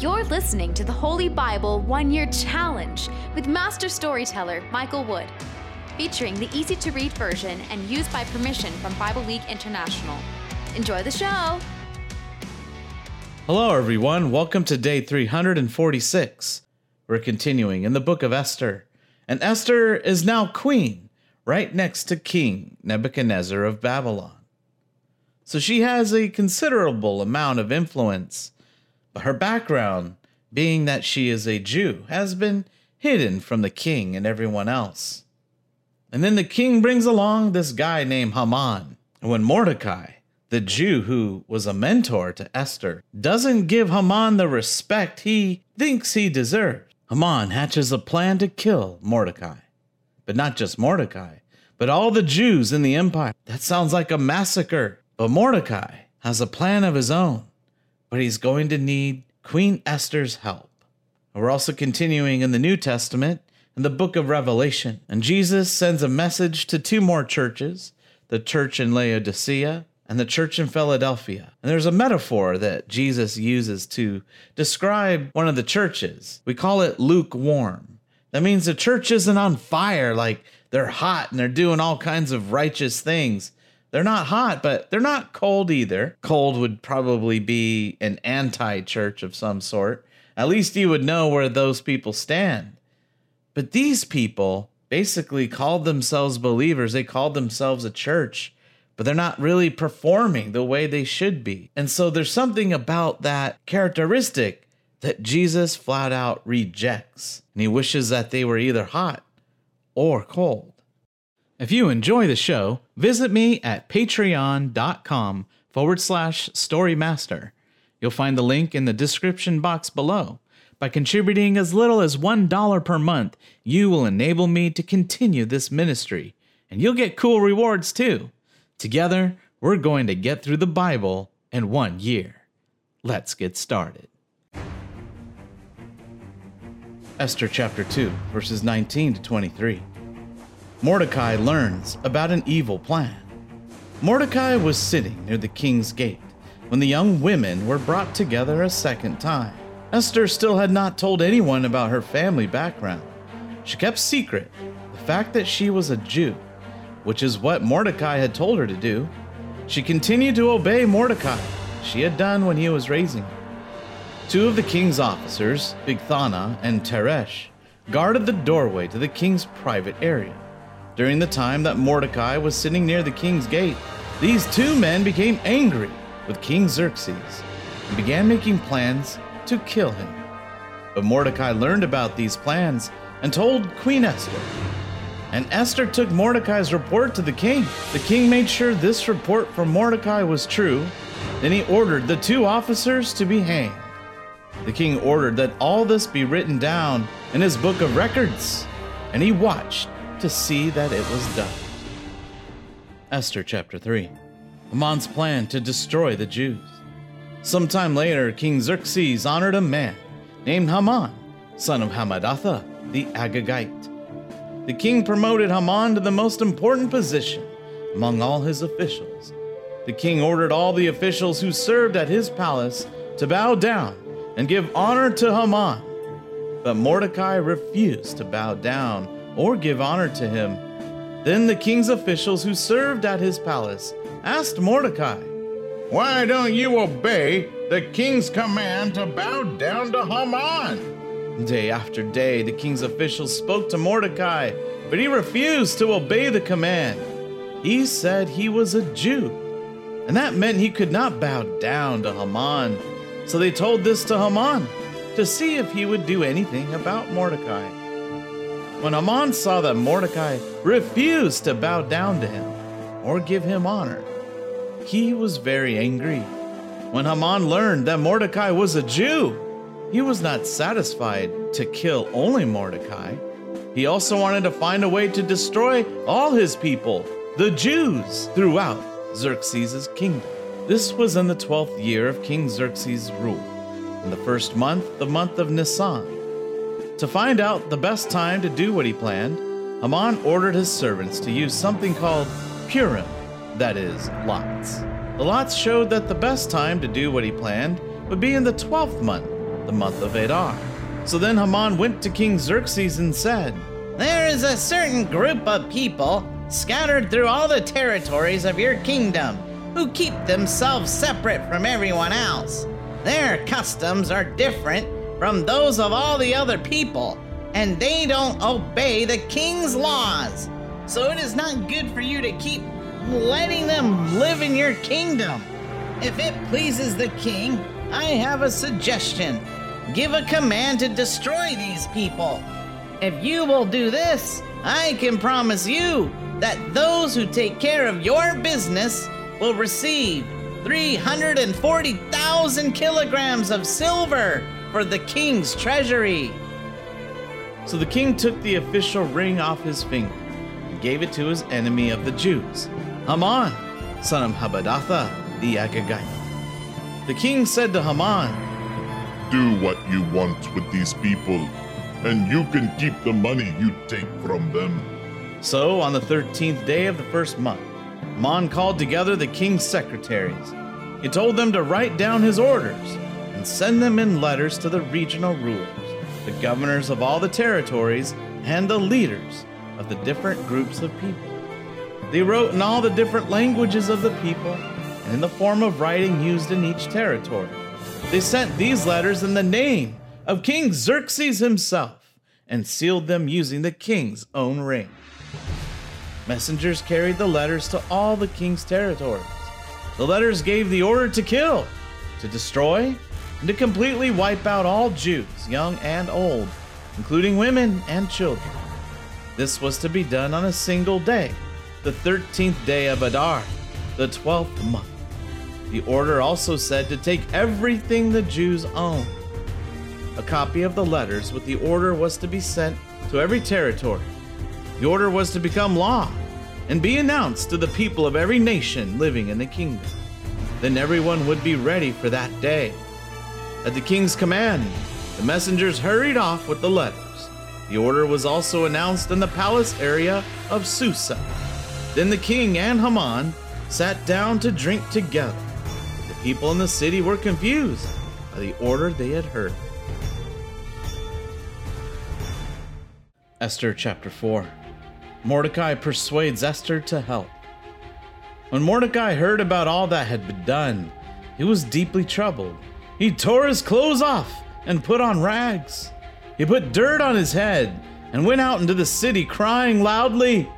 You're listening to the Holy Bible One Year Challenge with Master Storyteller Michael Wood, featuring the easy to read version and used by permission from Bible League International. Enjoy the show! Hello, everyone. Welcome to day 346. We're continuing in the book of Esther, and Esther is now queen, right next to King Nebuchadnezzar of Babylon. So she has a considerable amount of influence her background, being that she is a Jew, has been hidden from the king and everyone else. And then the king brings along this guy named Haman. And when Mordecai, the Jew who was a mentor to Esther, doesn't give Haman the respect he thinks he deserves, Haman hatches a plan to kill Mordecai. But not just Mordecai, but all the Jews in the empire. That sounds like a massacre. But Mordecai has a plan of his own but he's going to need Queen Esther's help. We're also continuing in the New Testament in the book of Revelation, and Jesus sends a message to two more churches the church in Laodicea and the church in Philadelphia. And there's a metaphor that Jesus uses to describe one of the churches. We call it lukewarm. That means the church isn't on fire, like they're hot and they're doing all kinds of righteous things. They're not hot, but they're not cold either. Cold would probably be an anti church of some sort. At least you would know where those people stand. But these people basically called themselves believers, they called themselves a church, but they're not really performing the way they should be. And so there's something about that characteristic that Jesus flat out rejects. And he wishes that they were either hot or cold. If you enjoy the show, visit me at patreon.com forward slash storymaster. You'll find the link in the description box below. By contributing as little as $1 per month, you will enable me to continue this ministry, and you'll get cool rewards too. Together, we're going to get through the Bible in one year. Let's get started. Esther chapter 2, verses 19 to 23. Mordecai learns about an evil plan. Mordecai was sitting near the king's gate when the young women were brought together a second time. Esther still had not told anyone about her family background. She kept secret the fact that she was a Jew, which is what Mordecai had told her to do. She continued to obey Mordecai, she had done when he was raising her. Two of the king's officers, Bigthana and Teresh, guarded the doorway to the king's private area. During the time that Mordecai was sitting near the king's gate, these two men became angry with King Xerxes and began making plans to kill him. But Mordecai learned about these plans and told Queen Esther. And Esther took Mordecai's report to the king. The king made sure this report from Mordecai was true. Then he ordered the two officers to be hanged. The king ordered that all this be written down in his book of records, and he watched to see that it was done. Esther chapter 3 Haman's plan to destroy the Jews. Sometime later, King Xerxes honored a man named Haman, son of Hammedatha the Agagite. The king promoted Haman to the most important position among all his officials. The king ordered all the officials who served at his palace to bow down and give honor to Haman. But Mordecai refused to bow down or give honor to him. Then the king's officials who served at his palace asked Mordecai, Why don't you obey the king's command to bow down to Haman? Day after day, the king's officials spoke to Mordecai, but he refused to obey the command. He said he was a Jew, and that meant he could not bow down to Haman. So they told this to Haman to see if he would do anything about Mordecai. When Haman saw that Mordecai refused to bow down to him or give him honor, he was very angry. When Haman learned that Mordecai was a Jew, he was not satisfied to kill only Mordecai. He also wanted to find a way to destroy all his people, the Jews, throughout Xerxes' kingdom. This was in the twelfth year of King Xerxes' rule, in the first month, the month of Nisan. To find out the best time to do what he planned, Haman ordered his servants to use something called Purim, that is, lots. The lots showed that the best time to do what he planned would be in the 12th month, the month of Adar. So then Haman went to King Xerxes and said, There is a certain group of people scattered through all the territories of your kingdom who keep themselves separate from everyone else. Their customs are different from those of all the other people, and they don't obey the king's laws. So it is not good for you to keep letting them live in your kingdom. If it pleases the king, I have a suggestion. Give a command to destroy these people. If you will do this, I can promise you that those who take care of your business will receive 340,000 kilograms of silver for the king's treasury. So the king took the official ring off his finger and gave it to his enemy of the Jews, Haman, son of Hammedatha the Agagite. The king said to Haman, Do what you want with these people, and you can keep the money you take from them. So on the 13th day of the first month, Haman called together the king's secretaries. He told them to write down his orders and send them in letters to the regional rulers, the governors of all the territories, and the leaders of the different groups of people. They wrote in all the different languages of the people and in the form of writing used in each territory. They sent these letters in the name of King Xerxes himself and sealed them using the king's own ring. Messengers carried the letters to all the king's territories. The letters gave the order to kill, to destroy, and to completely wipe out all Jews, young and old, including women and children. This was to be done on a single day, the 13th day of Adar, the 12th month. The order also said to take everything the Jews owned. A copy of the letters with the order was to be sent to every territory. The order was to become law and be announced to the people of every nation living in the kingdom. Then everyone would be ready for that day. At the king's command, the messengers hurried off with the letters. The order was also announced in the palace area of Susa. Then the king and Haman sat down to drink together. The people in the city were confused by the order they had heard. Esther chapter 4 Mordecai persuades Esther to help. When Mordecai heard about all that had been done, he was deeply troubled. He tore his clothes off and put on rags. He put dirt on his head and went out into the city crying loudly.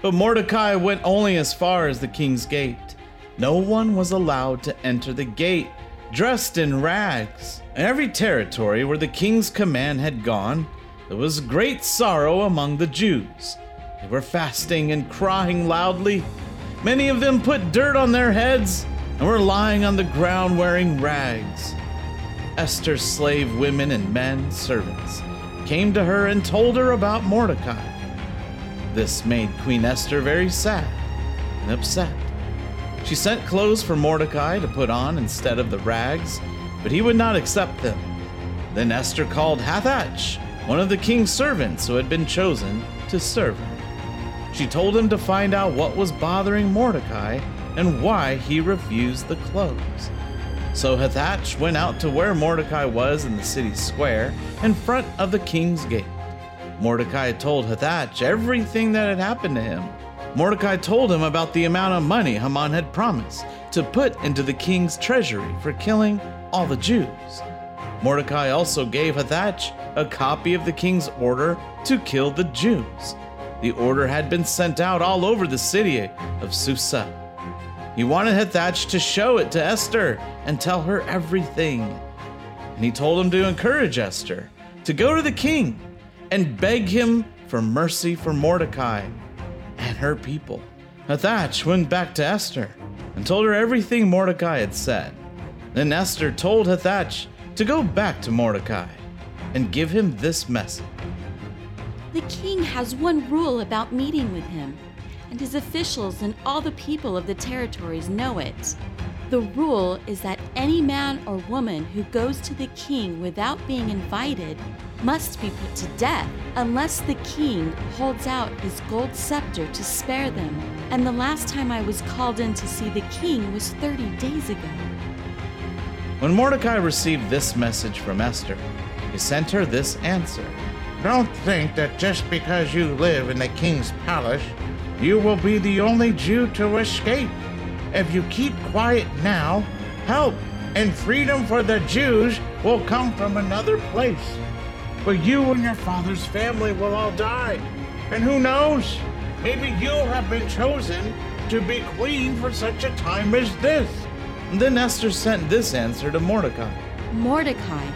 But Mordecai went only as far as the king's gate. No one was allowed to enter the gate dressed in rags. In every territory where the king's command had gone, there was great sorrow among the Jews. They were fasting and crying loudly. Many of them put dirt on their heads and were lying on the ground wearing rags. Esther's slave women and men, servants, came to her and told her about Mordecai. This made Queen Esther very sad and upset. She sent clothes for Mordecai to put on instead of the rags, but he would not accept them. Then Esther called Hathach, one of the king's servants who had been chosen to serve her. She told him to find out what was bothering Mordecai and why he refused the clothes. So Hathach went out to where Mordecai was in the city square in front of the king's gate. Mordecai told Hathach everything that had happened to him. Mordecai told him about the amount of money Haman had promised to put into the king's treasury for killing all the Jews. Mordecai also gave Hathach a copy of the king's order to kill the Jews. The order had been sent out all over the city of Susa. He wanted Hathach to show it to Esther and tell her everything. And he told him to encourage Esther to go to the king and beg him for mercy for Mordecai and her people. Hathach went back to Esther and told her everything Mordecai had said. Then Esther told Hathach to go back to Mordecai and give him this message. The king has one rule about meeting with him, and his officials and all the people of the territories know it. The rule is that any man or woman who goes to the king without being invited must be put to death unless the king holds out his gold scepter to spare them. And the last time I was called in to see the king was 30 days ago. When Mordecai received this message from Esther, he sent her this answer Don't think that just because you live in the king's palace, you will be the only Jew to escape. If you keep quiet now, help and freedom for the Jews will come from another place. But you and your father's family will all die. And who knows? Maybe you have been chosen to be queen for such a time as this. Then Esther sent this answer to Mordecai Mordecai,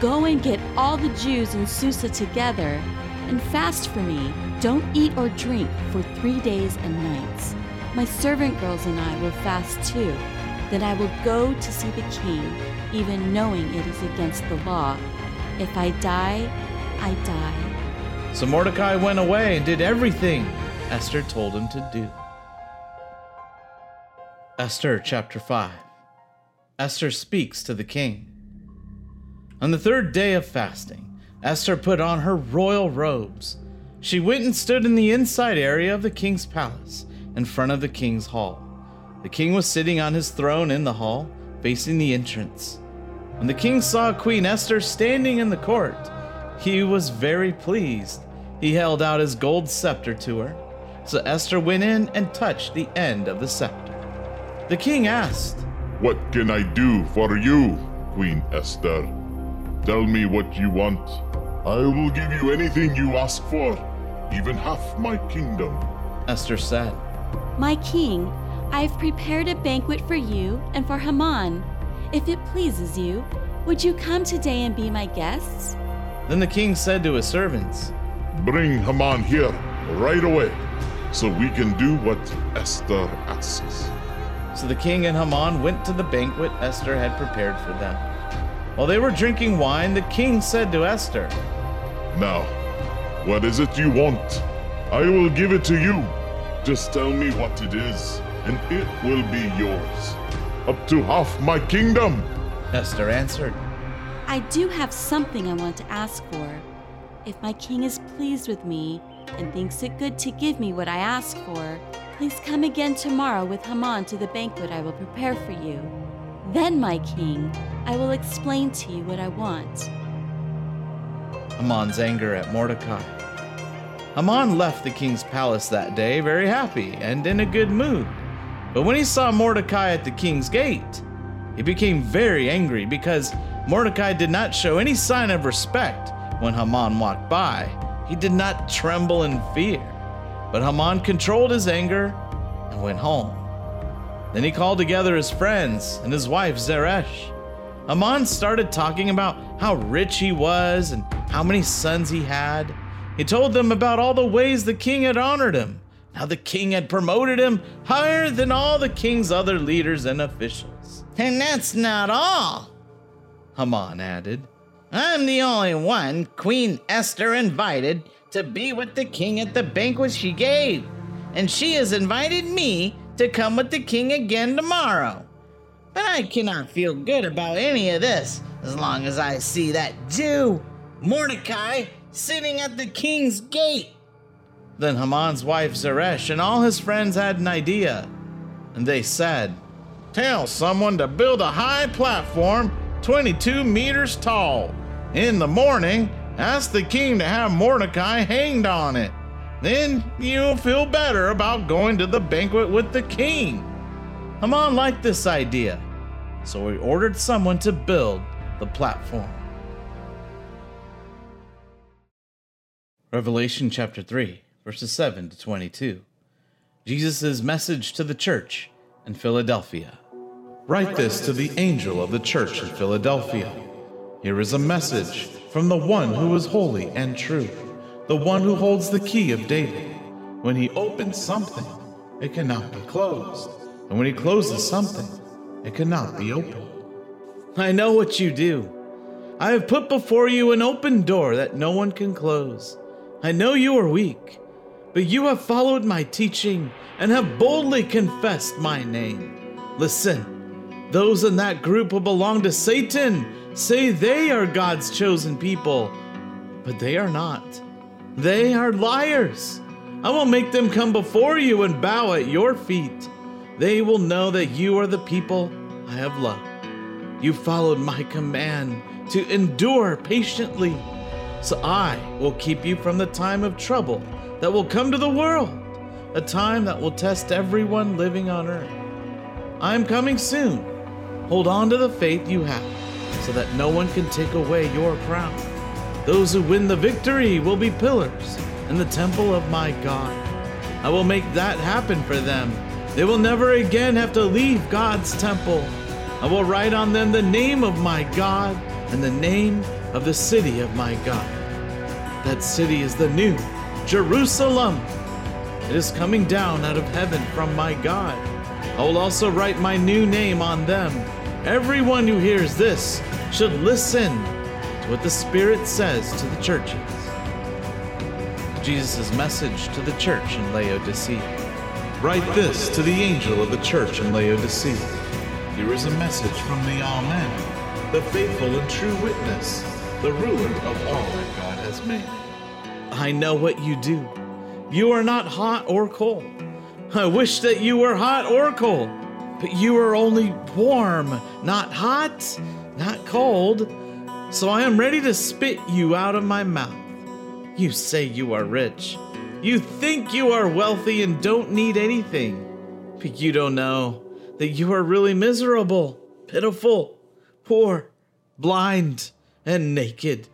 go and get all the Jews in Susa together and fast for me. Don't eat or drink for three days and nights. My servant girls and I will fast too. Then I will go to see the king, even knowing it is against the law. If I die, I die. So Mordecai went away and did everything Esther told him to do. Esther chapter 5 Esther speaks to the king. On the third day of fasting, Esther put on her royal robes. She went and stood in the inside area of the king's palace, in front of the king's hall. The king was sitting on his throne in the hall, facing the entrance. When the king saw Queen Esther standing in the court, he was very pleased. He held out his gold scepter to her. So Esther went in and touched the end of the scepter. The king asked, What can I do for you, Queen Esther? Tell me what you want. I will give you anything you ask for, even half my kingdom. Esther said, My king, I have prepared a banquet for you and for Haman. If it pleases you, would you come today and be my guests? Then the king said to his servants, Bring Haman here right away, so we can do what Esther asks. So the king and Haman went to the banquet Esther had prepared for them. While they were drinking wine, the king said to Esther, Now, what is it you want? I will give it to you. Just tell me what it is, and it will be yours. Up to half my kingdom. Esther answered, I do have something I want to ask for. If my king is pleased with me and thinks it good to give me what I ask for, please come again tomorrow with Haman to the banquet I will prepare for you. Then, my king, I will explain to you what I want. Haman's anger at Mordecai. Haman left the king's palace that day very happy and in a good mood. But when he saw Mordecai at the king's gate, he became very angry because Mordecai did not show any sign of respect when Haman walked by. He did not tremble in fear. But Haman controlled his anger and went home. Then he called together his friends and his wife Zeresh. Haman started talking about how rich he was and how many sons he had. He told them about all the ways the king had honored him, how the king had promoted him higher than all the king's other leaders and officials. And that's not all. Haman added, I'm the only one Queen Esther invited to be with the king at the banquet she gave. And she has invited me to come with the king again tomorrow. But I cannot feel good about any of this as long as I see that Jew, Mordecai, sitting at the king's gate. Then Haman's wife Zeresh and all his friends had an idea. And they said, Tell someone to build a high platform 22 meters tall. In the morning, ask the king to have Mordecai hanged on it. Then you'll feel better about going to the banquet with the king. Haman liked this idea, so he ordered someone to build the platform. Revelation chapter 3, verses 7 to 22. Jesus' message to the church in Philadelphia. Write this to the angel of the church in Philadelphia. Here is a message from the one who is holy and true, the one who holds the key of David. When he opens something, it cannot be closed. And when he closes something, it cannot be opened. I know what you do. I have put before you an open door that no one can close. I know you are weak, but you have followed my teaching and have boldly confessed my name. Listen, those in that group who belong to Satan say they are God's chosen people, but they are not. They are liars. I will make them come before you and bow at your feet. They will know that you are the people I have loved. you followed my command to endure patiently. So I will keep you from the time of trouble that will come to the world, a time that will test everyone living on earth. I am coming soon. Hold on to the faith you have, so that no one can take away your crown. Those who win the victory will be pillars in the temple of my God. I will make that happen for them. They will never again have to leave God's temple. I will write on them the name of my God and the name of the city of my God. That city is the new Jerusalem. It is coming down out of heaven from my God. I will also write my new name on them. Everyone who hears this should listen to what the Spirit says to the churches. Jesus' message to the church in Laodicea. Write this to the angel of the church in Laodicea. Here is a message from the Amen, the faithful and true witness, the ruler of all made. I know what you do. You are not hot or cold. I wish that you were hot or cold, but you are only warm, not hot, not cold. So I am ready to spit you out of my mouth. You say you are rich. You think you are wealthy and don't need anything. But you don't know that you are really miserable, pitiful, poor, blind, and naked.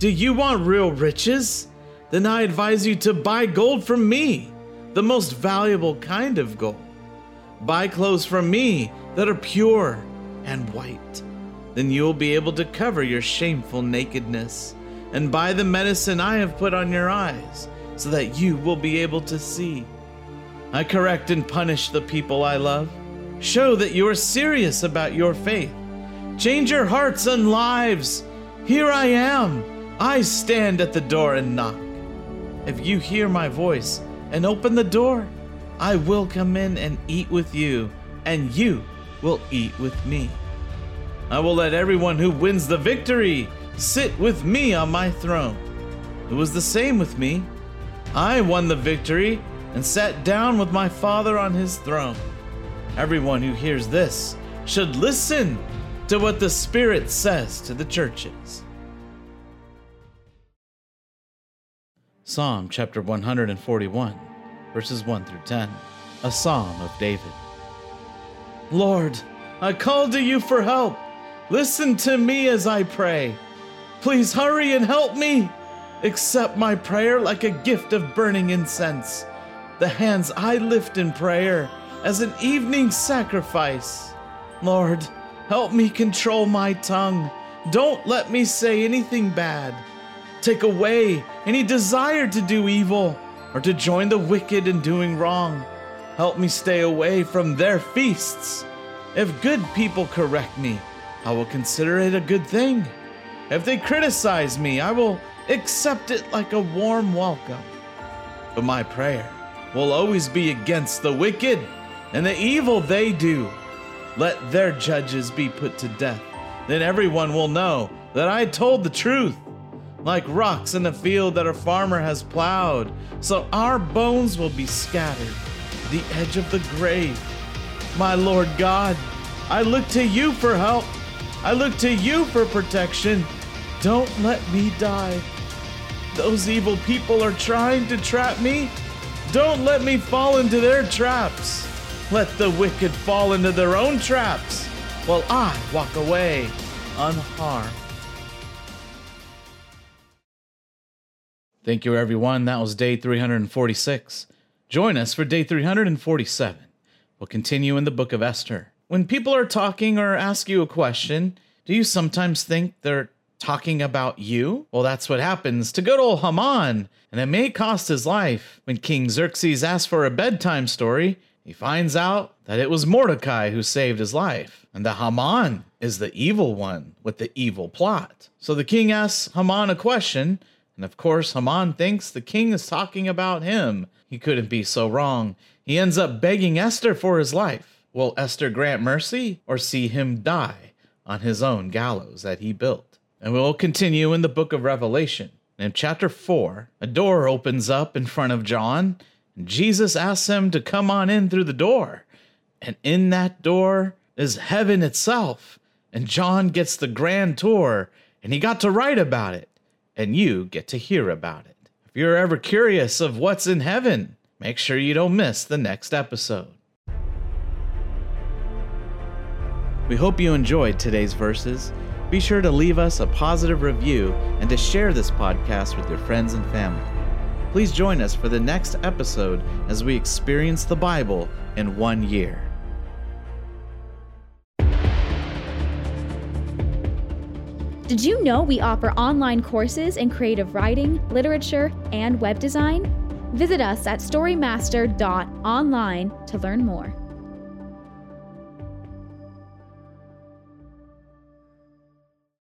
Do you want real riches? Then I advise you to buy gold from me, the most valuable kind of gold. Buy clothes from me that are pure and white. Then you will be able to cover your shameful nakedness and buy the medicine I have put on your eyes, so that you will be able to see. I correct and punish the people I love. Show that you are serious about your faith. Change your hearts and lives. Here I am. I stand at the door and knock. If you hear my voice and open the door, I will come in and eat with you, and you will eat with me. I will let everyone who wins the victory sit with me on my throne. It was the same with me. I won the victory and sat down with my Father on his throne. Everyone who hears this should listen to what the Spirit says to the churches. Psalm chapter 141, verses 1 through 10. A Psalm of David. Lord, I call to you for help. Listen to me as I pray. Please hurry and help me. Accept my prayer like a gift of burning incense, the hands I lift in prayer as an evening sacrifice. Lord, help me control my tongue. Don't let me say anything bad. Take away any desire to do evil or to join the wicked in doing wrong. Help me stay away from their feasts. If good people correct me, I will consider it a good thing. If they criticize me, I will accept it like a warm welcome. But my prayer will always be against the wicked and the evil they do. Let their judges be put to death. Then everyone will know that I told the truth. Like rocks in a field that a farmer has plowed, so our bones will be scattered, the edge of the grave. My Lord God, I look to you for help. I look to you for protection. Don't let me die. Those evil people are trying to trap me. Don't let me fall into their traps. Let the wicked fall into their own traps while I walk away unharmed. Thank you, everyone. That was day 346. Join us for day 347. We'll continue in the book of Esther. When people are talking or ask you a question, do you sometimes think they're talking about you? Well, that's what happens to good old Haman, and it may cost his life. When King Xerxes asks for a bedtime story, he finds out that it was Mordecai who saved his life, and that Haman is the evil one with the evil plot. So the king asks Haman a question, and of course, Haman thinks the king is talking about him. He couldn't be so wrong. He ends up begging Esther for his life. Will Esther grant mercy or see him die on his own gallows that he built? And we will continue in the book of Revelation. In chapter 4, a door opens up in front of John, and Jesus asks him to come on in through the door. And in that door is heaven itself. and John gets the grand tour, and he got to write about it, and you get to hear about it. If you're ever curious of what's in heaven, make sure you don't miss the next episode. We hope you enjoyed today's verses. Be sure to leave us a positive review and to share this podcast with your friends and family. Please join us for the next episode as we experience the Bible in one year. Did you know we offer online courses in creative writing, literature, and web design? Visit us at storymaster.online to learn more.